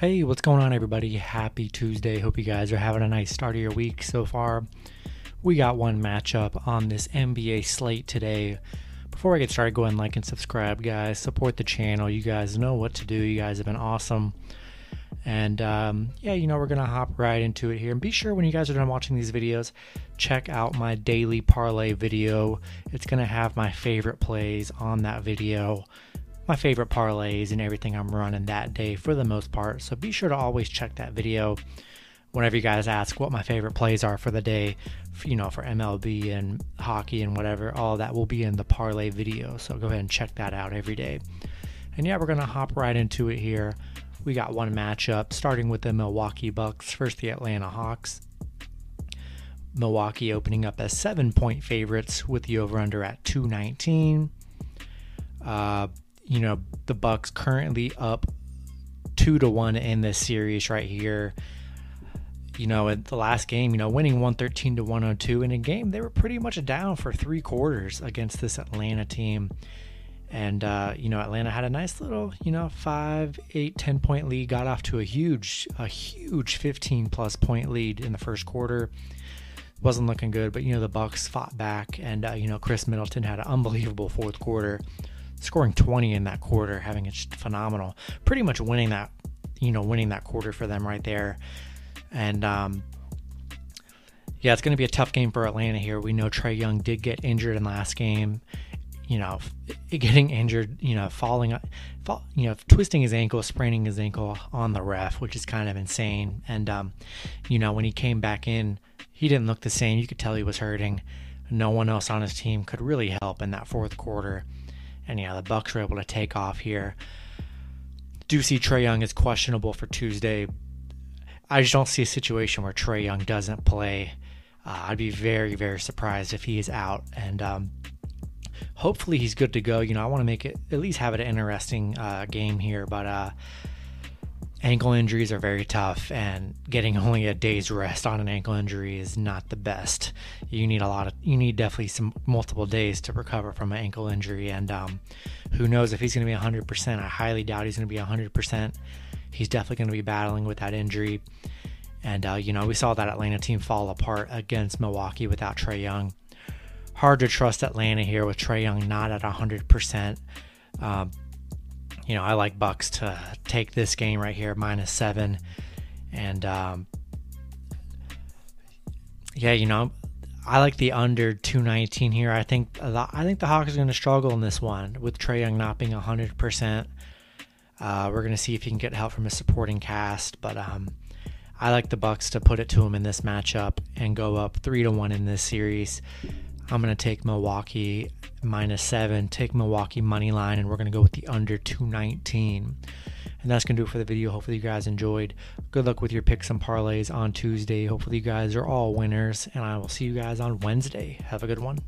Hey, what's going on, everybody? Happy Tuesday. Hope you guys are having a nice start of your week so far. We got one matchup on this NBA slate today. Before I get started, go ahead and like and subscribe, guys. Support the channel. You guys know what to do. You guys have been awesome. And um, yeah, you know, we're going to hop right into it here. And be sure when you guys are done watching these videos, check out my daily parlay video. It's going to have my favorite plays on that video my favorite parlays and everything I'm running that day for the most part. So be sure to always check that video whenever you guys ask what my favorite plays are for the day, you know, for MLB and hockey and whatever. All that will be in the parlay video. So go ahead and check that out every day. And yeah, we're going to hop right into it here. We got one matchup starting with the Milwaukee Bucks, first the Atlanta Hawks. Milwaukee opening up as seven point favorites with the over under at 219. Uh, you know, the Bucks currently up two to one in this series right here. You know, at the last game, you know, winning 113 to 102 in a game, they were pretty much down for three quarters against this Atlanta team. And, uh, you know, Atlanta had a nice little, you know, five, eight, 10 point lead, got off to a huge, a huge 15 plus point lead in the first quarter. Wasn't looking good, but, you know, the Bucks fought back, and, uh, you know, Khris Middleton had an unbelievable fourth quarter scoring 20 in that quarter, having it phenomenal, pretty much winning that, you know, winning that quarter for them right there. And um, yeah, it's going to be a tough game for Atlanta here. We know Trae Young did get injured in last game. You know, getting injured, you know, falling, fall, you know, twisting his ankle, spraining his ankle on the ref, which is kind of insane. And, um, you know, when he came back in, he didn't look the same. You could tell he was hurting. No one else on his team could really help in that fourth quarter. And yeah, the Bucks were able to take off here. Do see Trae Young is questionable for Tuesday. I just don't see a situation where Trae Young doesn't play. Uh, I'd be very, very surprised if he is out. And um, hopefully he's good to go. You know, I want to make it at least have an interesting uh, game here, but uh, ankle injuries are very tough and getting only a day's rest on an ankle injury is not the best. You need a lot of you need definitely some multiple days to recover from an ankle injury and um, who knows if he's going to be 100% i highly doubt he's going to be 100% he's definitely going to be battling with that injury. And uh, you know we saw that atlanta team fall apart against milwaukee without Trae young. Hard to trust atlanta here with Trae young not at 100% um, you know, I like Bucks to take this game right here, minus seven, and um, yeah, you know, I like the under 219 here. I think I think the Hawks are going to struggle in this one with Trae Young not being 100. Uh, percent We're going to see if he can get help from a supporting cast, but um, I like the Bucks to put it to him in this matchup and go up three to one in this series. I'm going to take Milwaukee minus seven, take Milwaukee money line, and we're going to go with the under 219. And that's going to do it for the video. Hopefully, you guys enjoyed. Good luck with your picks and parlays on Tuesday. Hopefully, you guys are all winners, and I will see you guys on Wednesday. Have a good one.